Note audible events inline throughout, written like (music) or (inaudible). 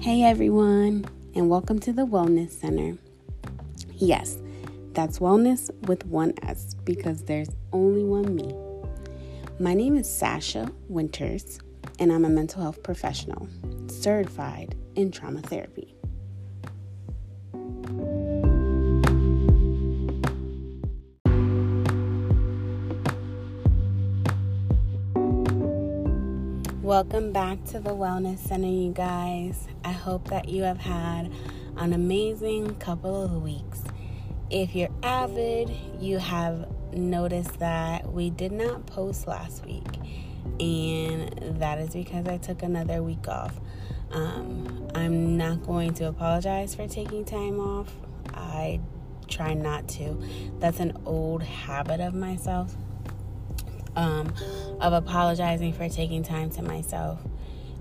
Hey everyone, and welcome to the Wellness Center. Yes, that's wellness with one S because there's only one me. My name is Sasha Winters, and I'm a mental health professional certified in trauma therapy. Welcome back to the Wellness Center, you guys. I hope that you have had an amazing couple of weeks. If you're avid, you have noticed that we did not post last week, and that is because I took another week off. Um, I'm not going to apologize for taking time off. I try not to. That's an old habit of myself um, of apologizing for taking time to myself.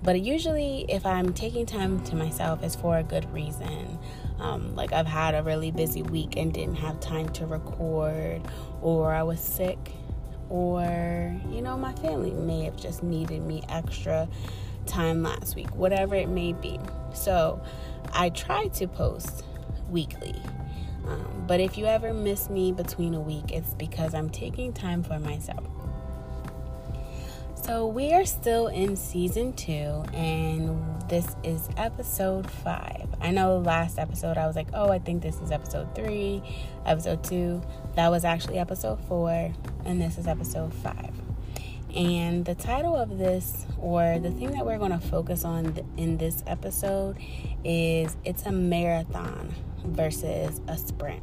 But usually, if I'm taking time to myself, it's for a good reason. Um, like I've had a really busy week and didn't have time to record, or I was sick, or you know, my family may have just needed me extra time last week, whatever it may be. So I try to post weekly. Um, but if you ever miss me between a week, it's because I'm taking time for myself. So, we are still in season two, and this is episode five. I know last episode I was like, oh, I think this is episode three, episode two. That was actually episode four, and this is episode five. And the title of this, or the thing that we're going to focus on in this episode, is it's a marathon versus a sprint.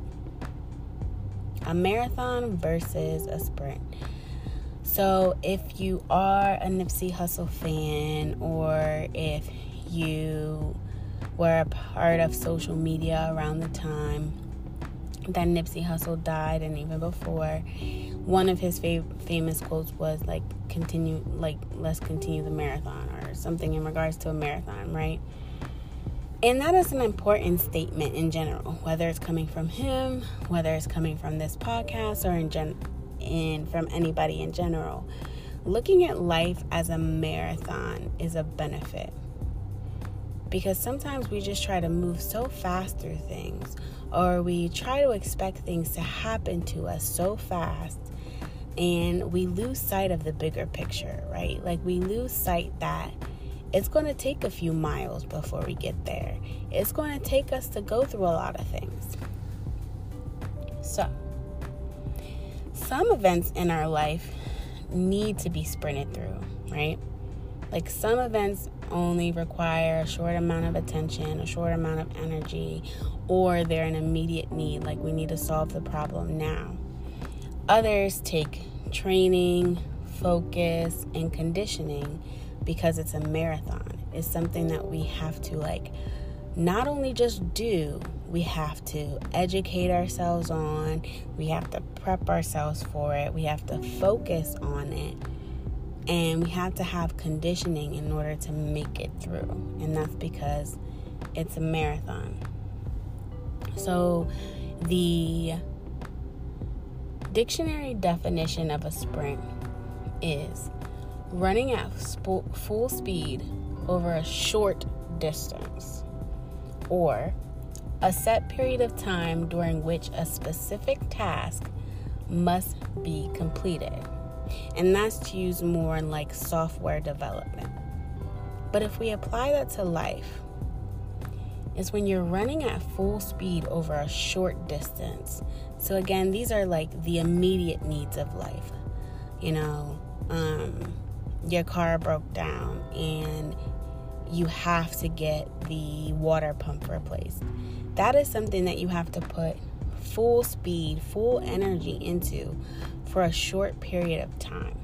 A marathon versus a sprint. So, if you are a Nipsey Hussle fan, or if you were a part of social media around the time that Nipsey Hussle died, and even before, one of his fav- famous quotes was like, "Continue, like, let's continue the marathon," or something in regards to a marathon, right? And that is an important statement in general, whether it's coming from him, whether it's coming from this podcast, or in gen- in from anybody in general. Looking at life as a marathon is a benefit because sometimes we just try to move so fast through things or we try to expect things to happen to us so fast and we lose sight of the bigger picture, right? Like we lose sight that it's going to take a few miles before we get there. It's going to take us to go through a lot of things. So, some events in our life need to be sprinted through, right? Like some events only require a short amount of attention, a short amount of energy, or they're an immediate need, like we need to solve the problem now. Others take training, focus, and conditioning because it's a marathon. It's something that we have to like not only just do, we have to educate ourselves on, we have to prep ourselves for it, we have to focus on it, and we have to have conditioning in order to make it through. And that's because it's a marathon. So, the dictionary definition of a sprint is running at full speed over a short distance or a set period of time during which a specific task must be completed. And that's used more in like software development. But if we apply that to life, it's when you're running at full speed over a short distance. So again, these are like the immediate needs of life. You know, um, your car broke down and you have to get the water pump replaced. That is something that you have to put full speed, full energy into for a short period of time.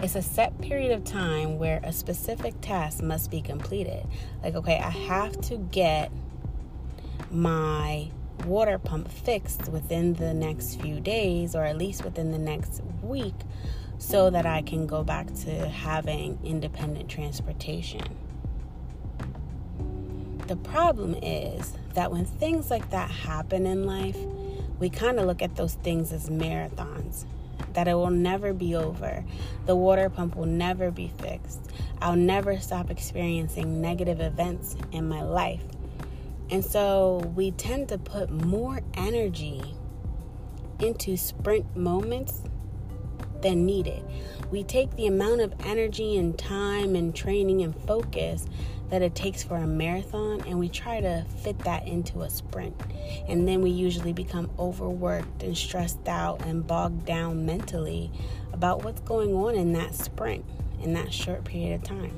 It's a set period of time where a specific task must be completed. Like, okay, I have to get my water pump fixed within the next few days or at least within the next week so that I can go back to having independent transportation. The problem is that when things like that happen in life, we kind of look at those things as marathons. that it will never be over. The water pump will never be fixed. I'll never stop experiencing negative events in my life. And so we tend to put more energy into sprint moments than needed. We take the amount of energy and time and training and focus that it takes for a marathon and we try to fit that into a sprint. And then we usually become overworked and stressed out and bogged down mentally about what's going on in that sprint in that short period of time.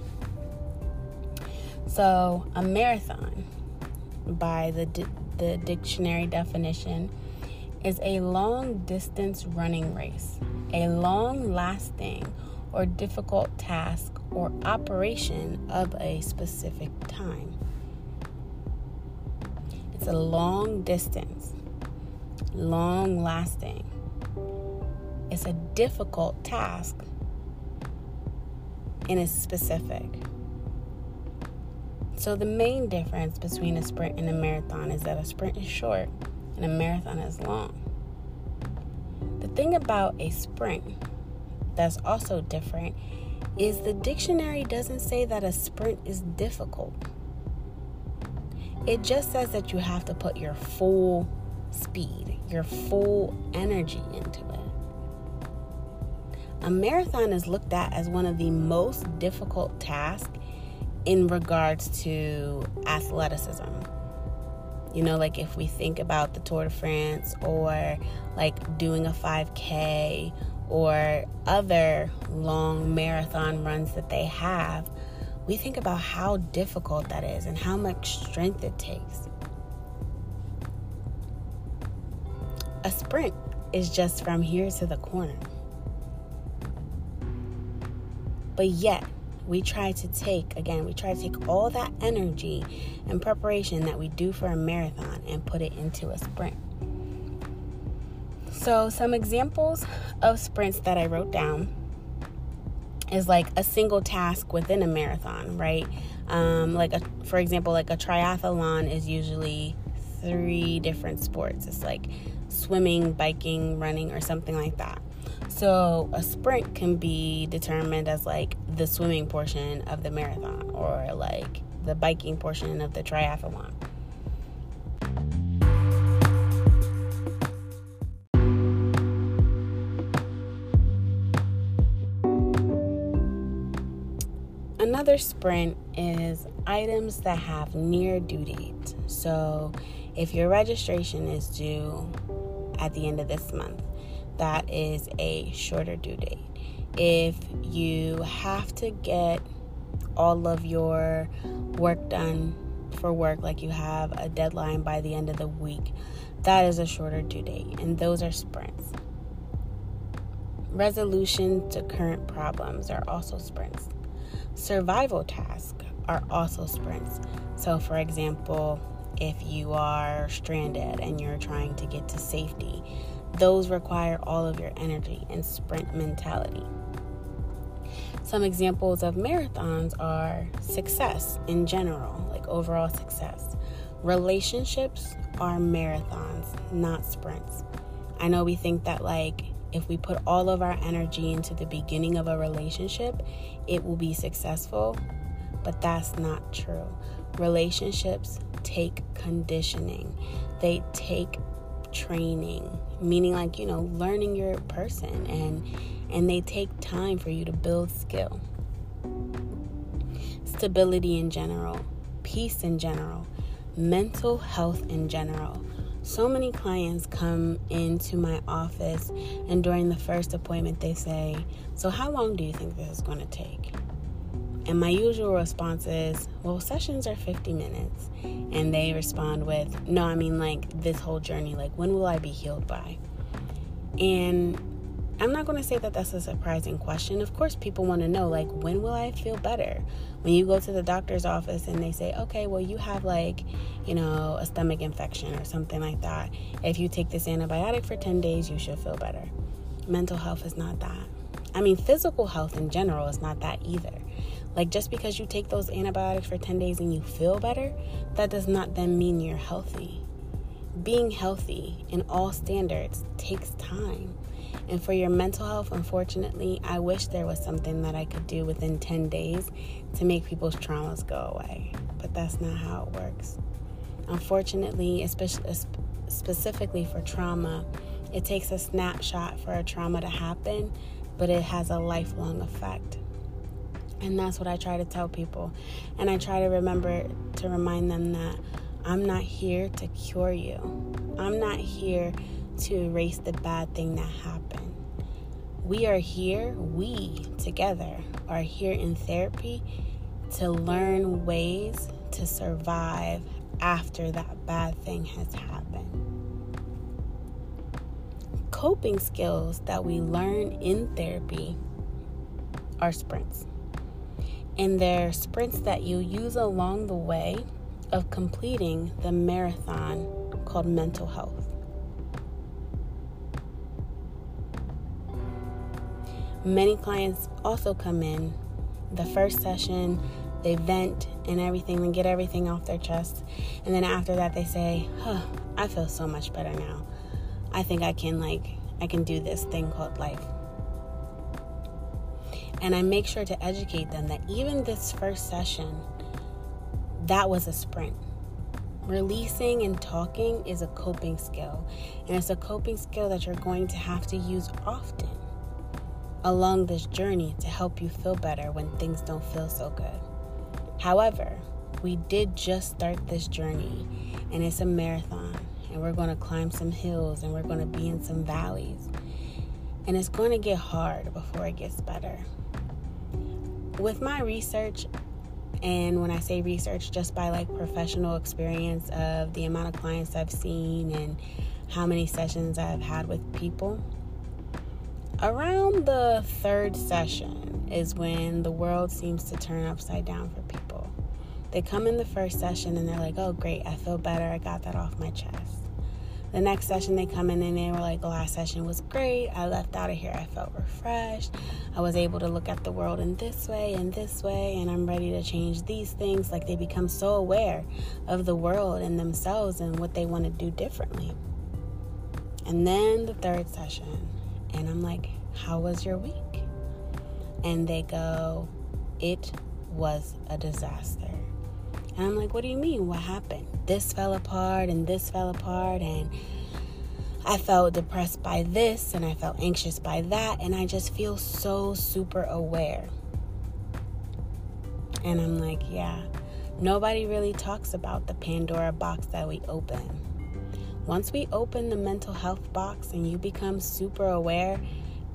So, a marathon, by the, di- the dictionary definition, is a long distance running race, a long lasting or difficult task or operation of a specific time. It's a long distance, long lasting. It's a difficult task and it's specific. So, the main difference between a sprint and a marathon is that a sprint is short and a marathon is long. The thing about a sprint that's also different is the dictionary doesn't say that a sprint is difficult. It just says that you have to put your full speed, your full energy into it. A marathon is looked at as one of the most difficult tasks in regards to athleticism. You know, like if we think about the Tour de France or like doing a 5K or other long marathon runs that they have, we think about how difficult that is and how much strength it takes. A sprint is just from here to the corner. But yet, we try to take, again, we try to take all that energy and preparation that we do for a marathon and put it into a sprint. So, some examples of sprints that I wrote down is like a single task within a marathon, right? Um, like, a, for example, like a triathlon is usually three different sports. It's like swimming, biking, running, or something like that. So, a sprint can be determined as like the swimming portion of the marathon or like the biking portion of the triathlon. Another sprint is items that have near due date. So, if your registration is due at the end of this month, that is a shorter due date. If you have to get all of your work done for work, like you have a deadline by the end of the week, that is a shorter due date, and those are sprints. Resolution to current problems are also sprints. Survival tasks are also sprints. So, for example, if you are stranded and you're trying to get to safety, those require all of your energy and sprint mentality. Some examples of marathons are success in general, like overall success. Relationships are marathons, not sprints. I know we think that, like, if we put all of our energy into the beginning of a relationship, it will be successful, but that's not true. Relationships take conditioning, they take training, meaning like, you know, learning your person and and they take time for you to build skill. Stability in general, peace in general, mental health in general so many clients come into my office, and during the first appointment, they say, So, how long do you think this is going to take? And my usual response is, Well, sessions are 50 minutes. And they respond with, No, I mean, like this whole journey, like, when will I be healed by? And I'm not going to say that that's a surprising question. Of course, people want to know, like, when will I feel better? When you go to the doctor's office and they say, okay, well, you have, like, you know, a stomach infection or something like that. If you take this antibiotic for 10 days, you should feel better. Mental health is not that. I mean, physical health in general is not that either. Like, just because you take those antibiotics for 10 days and you feel better, that does not then mean you're healthy. Being healthy in all standards takes time And for your mental health, unfortunately, I wish there was something that I could do within 10 days to make people's traumas go away. But that's not how it works. Unfortunately, especially specifically for trauma, it takes a snapshot for a trauma to happen, but it has a lifelong effect. And that's what I try to tell people. And I try to remember to remind them that I'm not here to cure you. I'm not here to erase the bad thing that happened. We are here, we together are here in therapy to learn ways to survive after that bad thing has happened. Coping skills that we learn in therapy are sprints. And they're sprints that you use along the way of completing the marathon called mental health. Many clients also come in the first session, they vent and everything and get everything off their chest. And then after that, they say, huh, I feel so much better now. I think I can, like, I can do this thing called life. And I make sure to educate them that even this first session, that was a sprint. Releasing and talking is a coping skill, and it's a coping skill that you're going to have to use often along this journey to help you feel better when things don't feel so good. However, we did just start this journey, and it's a marathon, and we're going to climb some hills and we're going to be in some valleys, and it's going to get hard before it gets better. With my research, and when I say research, just by like professional experience of the amount of clients I've seen and how many sessions I've had with people, around the third session is when the world seems to turn upside down for people. They come in the first session and they're like, oh, great, I feel better. I got that off my chest. The next session they come in and they were like, the last session was great. I left out of here. I felt refreshed. I was able to look at the world in this way and this way, and I'm ready to change these things. Like they become so aware of the world and themselves and what they want to do differently. And then the third session, and I'm like, How was your week? And they go, It was a disaster. And I'm like, what do you mean? What happened? This fell apart and this fell apart and I felt depressed by this and I felt anxious by that and I just feel so super aware. And I'm like, yeah, nobody really talks about the Pandora box that we open. Once we open the mental health box and you become super aware,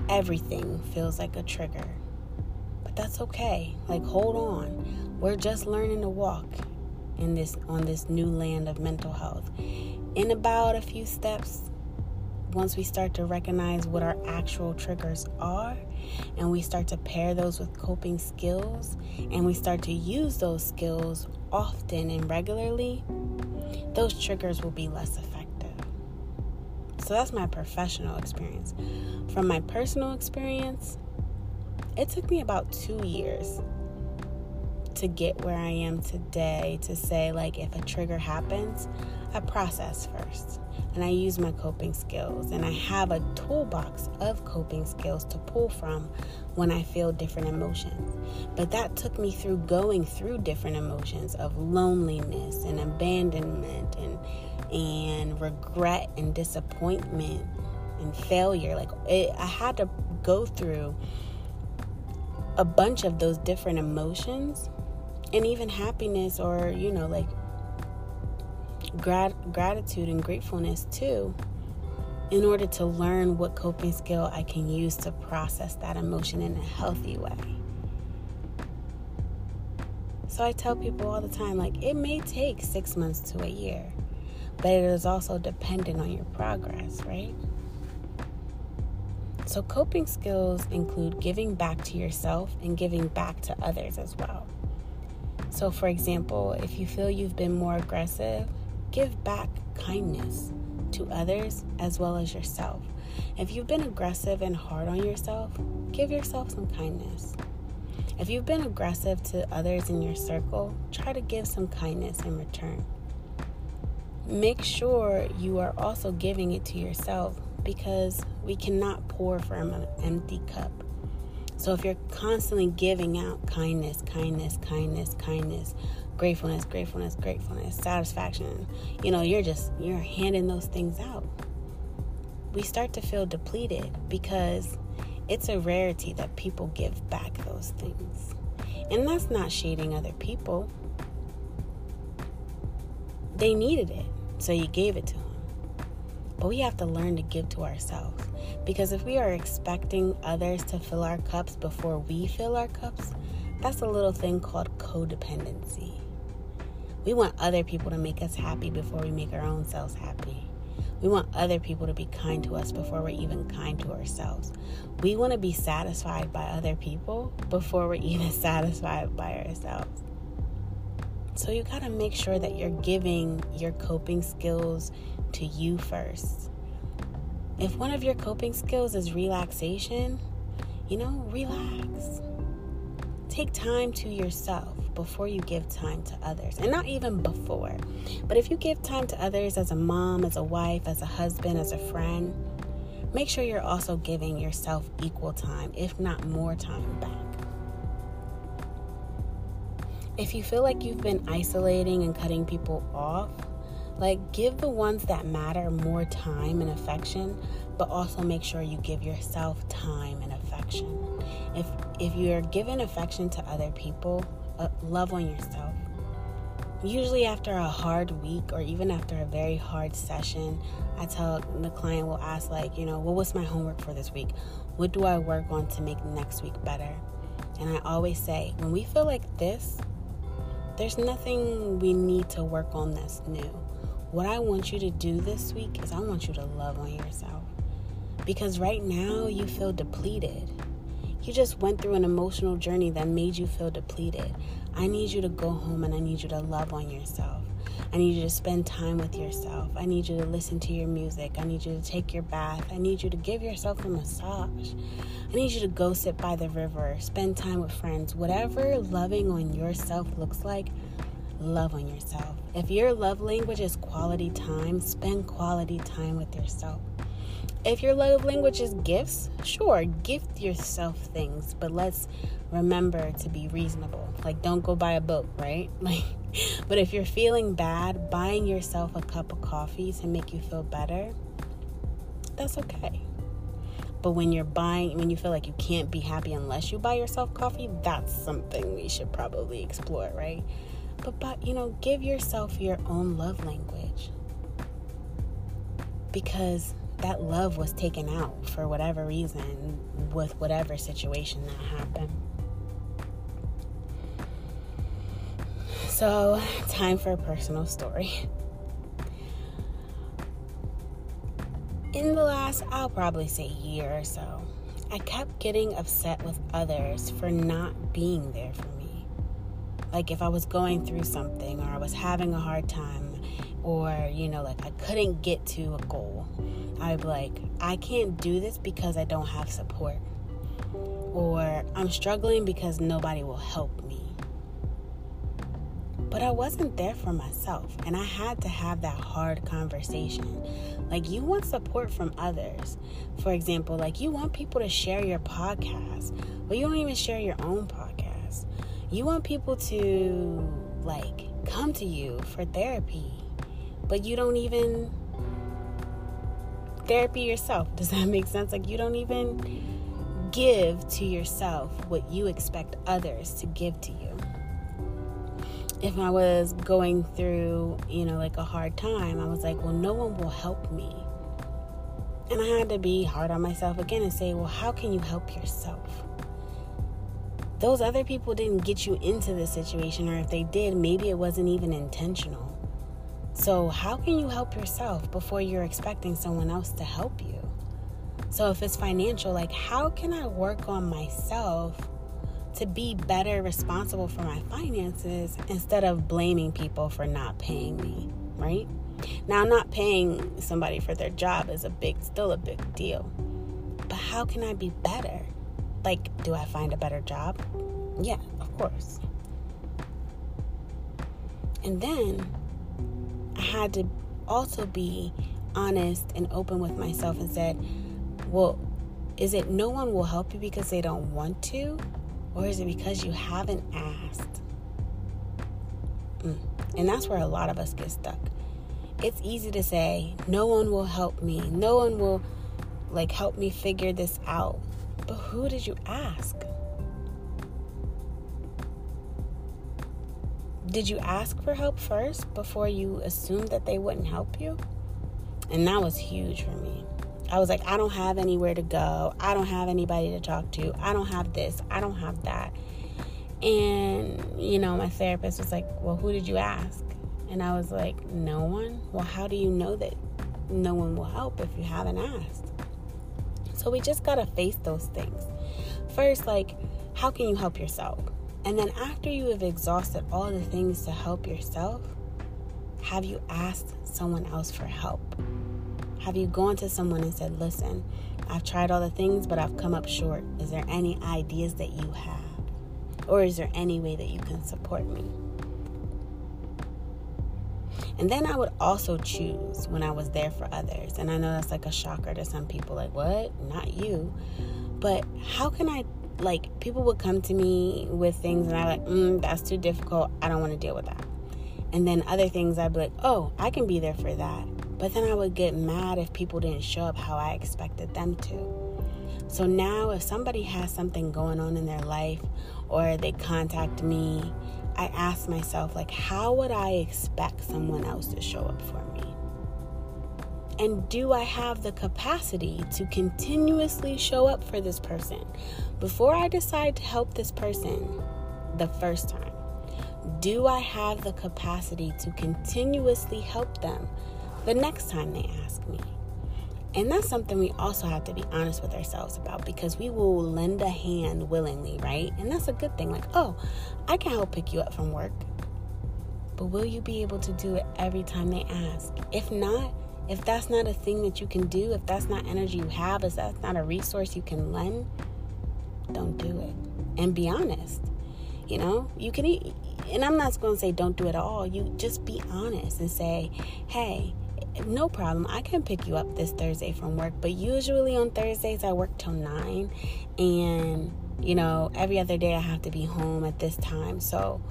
everything feels like a trigger. But that's okay. Like hold on. We're just learning to walk in this on this new land of mental health. In about a few steps, once we start to recognize what our actual triggers are and we start to pair those with coping skills and we start to use those skills often and regularly, those triggers will be less effective. So that's my professional experience. From my personal experience, it took me about two years to get where I am today to say, like, if a trigger happens, I process first and I use my coping skills. And I have a toolbox of coping skills to pull from when I feel different emotions. But that took me through going through different emotions of loneliness and abandonment and and regret and disappointment and failure. Like it, I had to go through a bunch of those different emotions and even happiness or you know like grat- gratitude and gratefulness too in order to learn what coping skill I can use to process that emotion in a healthy way. So I tell people all the time like it may take 6 months to a year, but it is also dependent on your progress, right? So coping skills include giving back to yourself and giving back to others as well. So, for example, if you feel you've been more aggressive, give back kindness to others as well as yourself. If you've been aggressive and hard on yourself, give yourself some kindness. If you've been aggressive to others in your circle, try to give some kindness in return. Make sure you are also giving it to yourself because we cannot pour from an empty cup. So if you're constantly giving out kindness, kindness, kindness, kindness, gratefulness, gratefulness, gratefulness, satisfaction, you know, you're just you're handing those things out. We start to feel depleted because it's a rarity that people give back those things. And that's not shading other people. They needed it, so you gave it to him. But we have to learn to give to ourselves. Because if we are expecting others to fill our cups before we fill our cups, that's a little thing called codependency. We want other people to make us happy before we make our own selves happy. We want other people to be kind to us before we're even kind to ourselves. We want to be satisfied by other people before we're even (laughs) satisfied by ourselves. So you got to make sure that you're giving your coping skills to you first. If one of your coping skills is relaxation, you know, relax. Take time to yourself before you give time to others, and not even before. But if you give time to others as a mom, as a wife, as a husband, as a friend, make sure you're also giving yourself equal time, if not more time back. If you feel like you've been isolating and cutting people off, like give the ones that matter more time and affection, but also make sure you give yourself time and affection. If if you're giving affection to other people, uh, love on yourself. Usually, after a hard week or even after a very hard session, I tell the client will ask, like, you know, what was my homework for this week? What do I work on to make next week better? And I always say, when we feel like this, there's nothing we need to work on that's new. What I want you to do this week is I want you to love on yourself. Because right now you feel depleted. You just went through an emotional journey that made you feel depleted. I need you to go home and I need you to love on yourself. I need you to spend time with yourself. I need you to listen to your music. I need you to take your bath. I need you to give yourself a massage. I need you to go sit by the river, spend time with friends. Whatever loving on yourself looks like, love on yourself. If your love language is quality time, spend quality time with yourself. If your love language is gifts, sure, gift yourself things, but let's remember to be reasonable. Like, don't go buy a boat, right? (laughs) Like, but if you're feeling bad, buying yourself a cup of coffee to make you feel better, that's okay. But when you're buying, when you feel like you can't be happy unless you buy yourself coffee, that's something we should probably explore, right? But, but you know, give yourself your own love language because that love was taken out for whatever reason with whatever situation that happened. So, time for a personal story. In the last, I'll probably say year or so, I kept getting upset with others for not being there for me. Like if I was going through something or I was having a hard time or, you know, like I couldn't get to a goal I'd be like, I can't do this because I don't have support. Or I'm struggling because nobody will help me. But I wasn't there for myself, and I had to have that hard conversation. Like, you want support from others. For example, like, you want people to share your podcast, but you don't even share your own podcast. You want people to, like, come to you for therapy, but you don't even therapy yourself. (laughs) Does that make sense? Like you don't even give to yourself what you expect others to give to you. If I was going through, you know, like a hard time, I was like, well, no one will help me. And I had to be hard on myself again and say, well, how can you help yourself? Those other people didn't get you into this situation, or if they did, maybe it wasn't even intentional. So, how can you help yourself before you're expecting someone else to help you? So, if it's financial, like how can I work on myself to be better responsible for my finances instead of blaming people for not paying me, right? Now, not paying somebody for their job is a big, still a big deal. But how can I be better? Like, do I find a better job? Yeah, of course. And then I had to also be honest and open with myself and said, well, is it no one will help you because they don't want to? Or is it because you haven't asked? Mm. And that's where a lot of us get stuck. It's easy to say, no one will help me. No one will like help me figure this out. But who did you ask? Did you ask for help first before you assumed that they wouldn't help you? And that was huge for me. I was like, I don't have anywhere to go. I don't have anybody to talk to. I don't have this. I don't have that. And, you know, my therapist was like, Well, who did you ask? And I was like, No one. Well, how do you know that no one will help if you haven't asked? So we just got to face those things. First, like, how can you help yourself? And then after you have exhausted all the things to help yourself, have you asked someone else for help? Have you gone to someone and said, Listen, I've tried all the things, but I've come up short. Is there any ideas that you have? Or is there any way that you can support me? And then I would also choose when I was there for others. And I know that's like a shocker to some people like, what? Not you. But how can I, like, people would come to me with things and I'm like, mm, that's too difficult. I don't want to deal with that. And then other things I'd be like, oh, I can be there for that. But then I would get mad if people didn't show up how I expected them to. So now, if somebody has something going on in their life or they contact me, I ask myself, like, how would I expect someone else to show up for me? And do I have the capacity to continuously show up for this person before I decide to help this person the first time? Do I have the capacity to continuously help them the next time they ask me. And that's something we also have to be honest with ourselves about because we will lend a hand willingly, right? And that's a good thing. Like, oh, I can help pick you up from work. But will you be able to do it every time they ask? If not, if that's not a thing that you can do, if that's not energy you have, if that's not a resource you can lend, don't do it. And be honest. You know, you can, and I'm not going to say don't do it all. You just be honest and say, hey, no problem. I can pick you up this Thursday from work, but usually on Thursdays I work till 9 and you know, every other day I have to be home at this time. So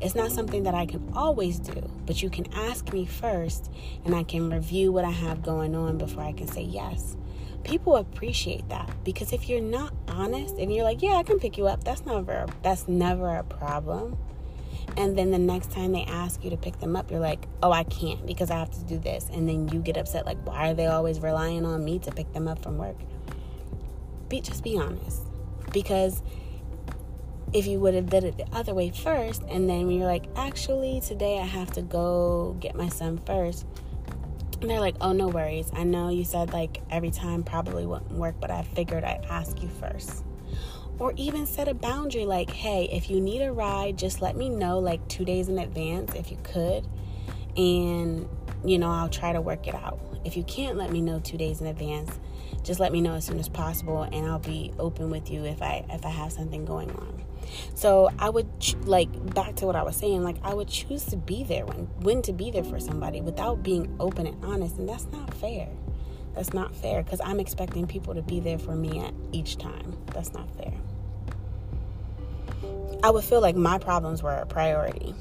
it's not something that I can always do, but you can ask me first and I can review what I have going on before I can say yes. People appreciate that because if you're not honest and you're like, "Yeah, I can pick you up." That's never that's never a problem and then the next time they ask you to pick them up, you're like, oh, I can't because I have to do this. And then you get upset, like, why are they always relying on me to pick them up from work? Be, just be honest. Because if you would have did it the other way first, and then when you're like, actually, today I have to go get my son first, and they're like, oh, no worries. I know you said like every time probably wouldn't work, but I figured I'd ask you first or even set a boundary like, hey, if you need a ride, just let me know like two days in advance if you could. And, you know, I'll try to work it out. If you can't let me know two days in advance, just let me know as soon as possible and I'll be open with you if I if I have something going on. So I would like back to what I was saying, like I would choose to be there when when to be there for somebody without being open and honest, and that's not fair. That's not fair because I'm expecting people to be there for me at each time. That's not fair. I would feel like my problems were a priority,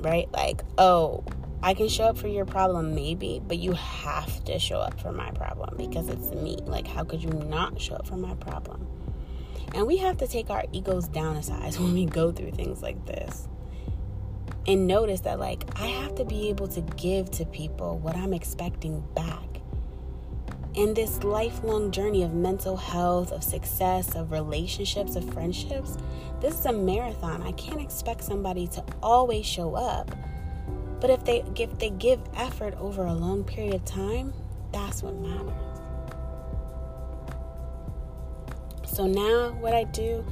right? Like, oh, I can show up for your problem maybe, but you have to show up for my problem because it's me. Like, how could you not show up for my problem? And we have to take our egos down a size (laughs) when we go through things like this. And notice that, like, I have to be able to give to people what I'm expecting back in this lifelong journey of mental health, of success, of relationships, of friendships, this is a marathon. I can't expect somebody to always show up. But if they if they give effort over a long period of time, that's what matters. So now what I do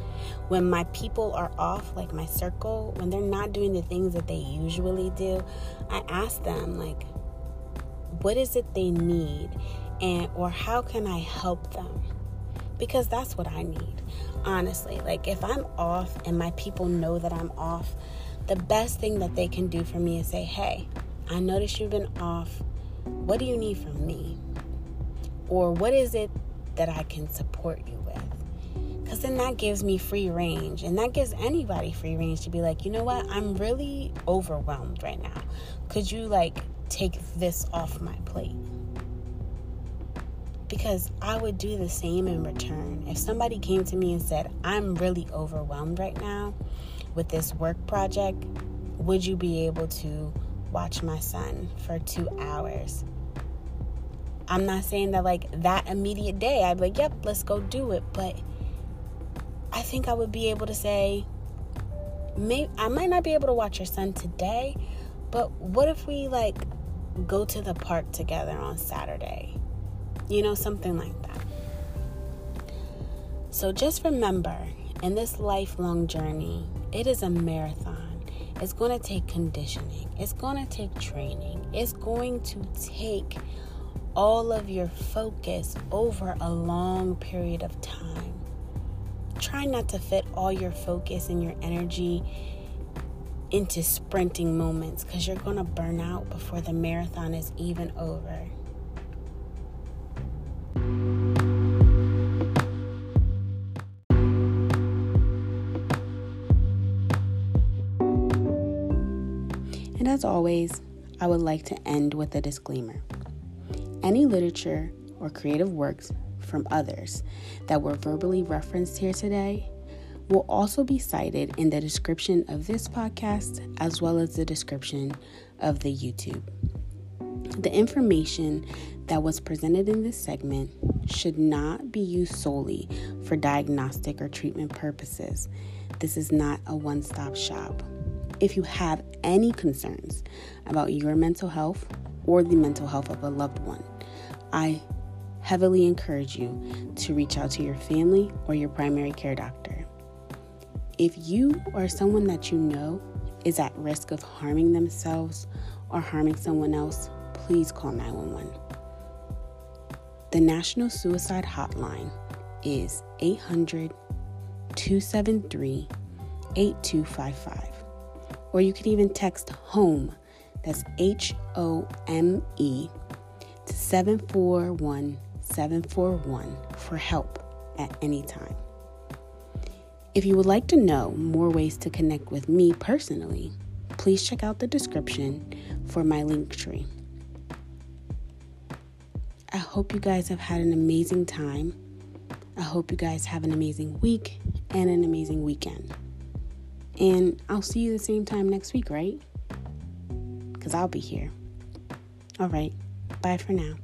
when my people are off, like my circle, when they're not doing the things that they usually do, I ask them like what is it they need? and or how can I help them? Because that's what I need. Honestly, like if I'm off and my people know that I'm off, the best thing that they can do for me is say, "Hey, I noticed you've been off. what do you need from me? Or what is it that I can support you with? Because then that gives me free range and that gives anybody free range to be like, you know what? I'm really overwhelmed right now. Could you like take this off my plate? Because I would do the same in return. If somebody came to me and said, I'm really overwhelmed right now with this work project, would you be able to watch my son for two hours? I'm not saying that like that immediate day I'd be like, yep, let's go do it. But I think I would be able to say, maybe I might not be able to watch your son today, but what if we like go to the park together on Saturday? You know, something like that. So just remember, in this lifelong journey, it is a marathon. It's going to take conditioning. It's going to take training. It's going to take all of your focus over a long period of time. Try not to fit all your focus and your energy into sprinting moments because you're going to burn out before the marathon is even over. And as always, I would like to end with a disclaimer. Any literature or creative works from others that were verbally referenced here today will also be cited in the description of this podcast as well as the description of the YouTube. The information that was presented in this segment should not be used solely for diagnostic or treatment purposes. This is not a one stop shop. If you have any concerns about your mental health or the mental health of a loved one, I heavily encourage you to reach out to your family or your primary care doctor. If you or someone that you know is at risk of harming themselves or harming someone else, please call 911. The National Suicide Hotline is 800 273 8255. Or you can even text HOME, that's H O M E, to 741 741 for help at any time. If you would like to know more ways to connect with me personally, please check out the description for my link tree. I hope you guys have had an amazing time. I hope you guys have an amazing week and an amazing weekend. And I'll see you the same time next week, right? Because I'll be here. All right. Bye for now.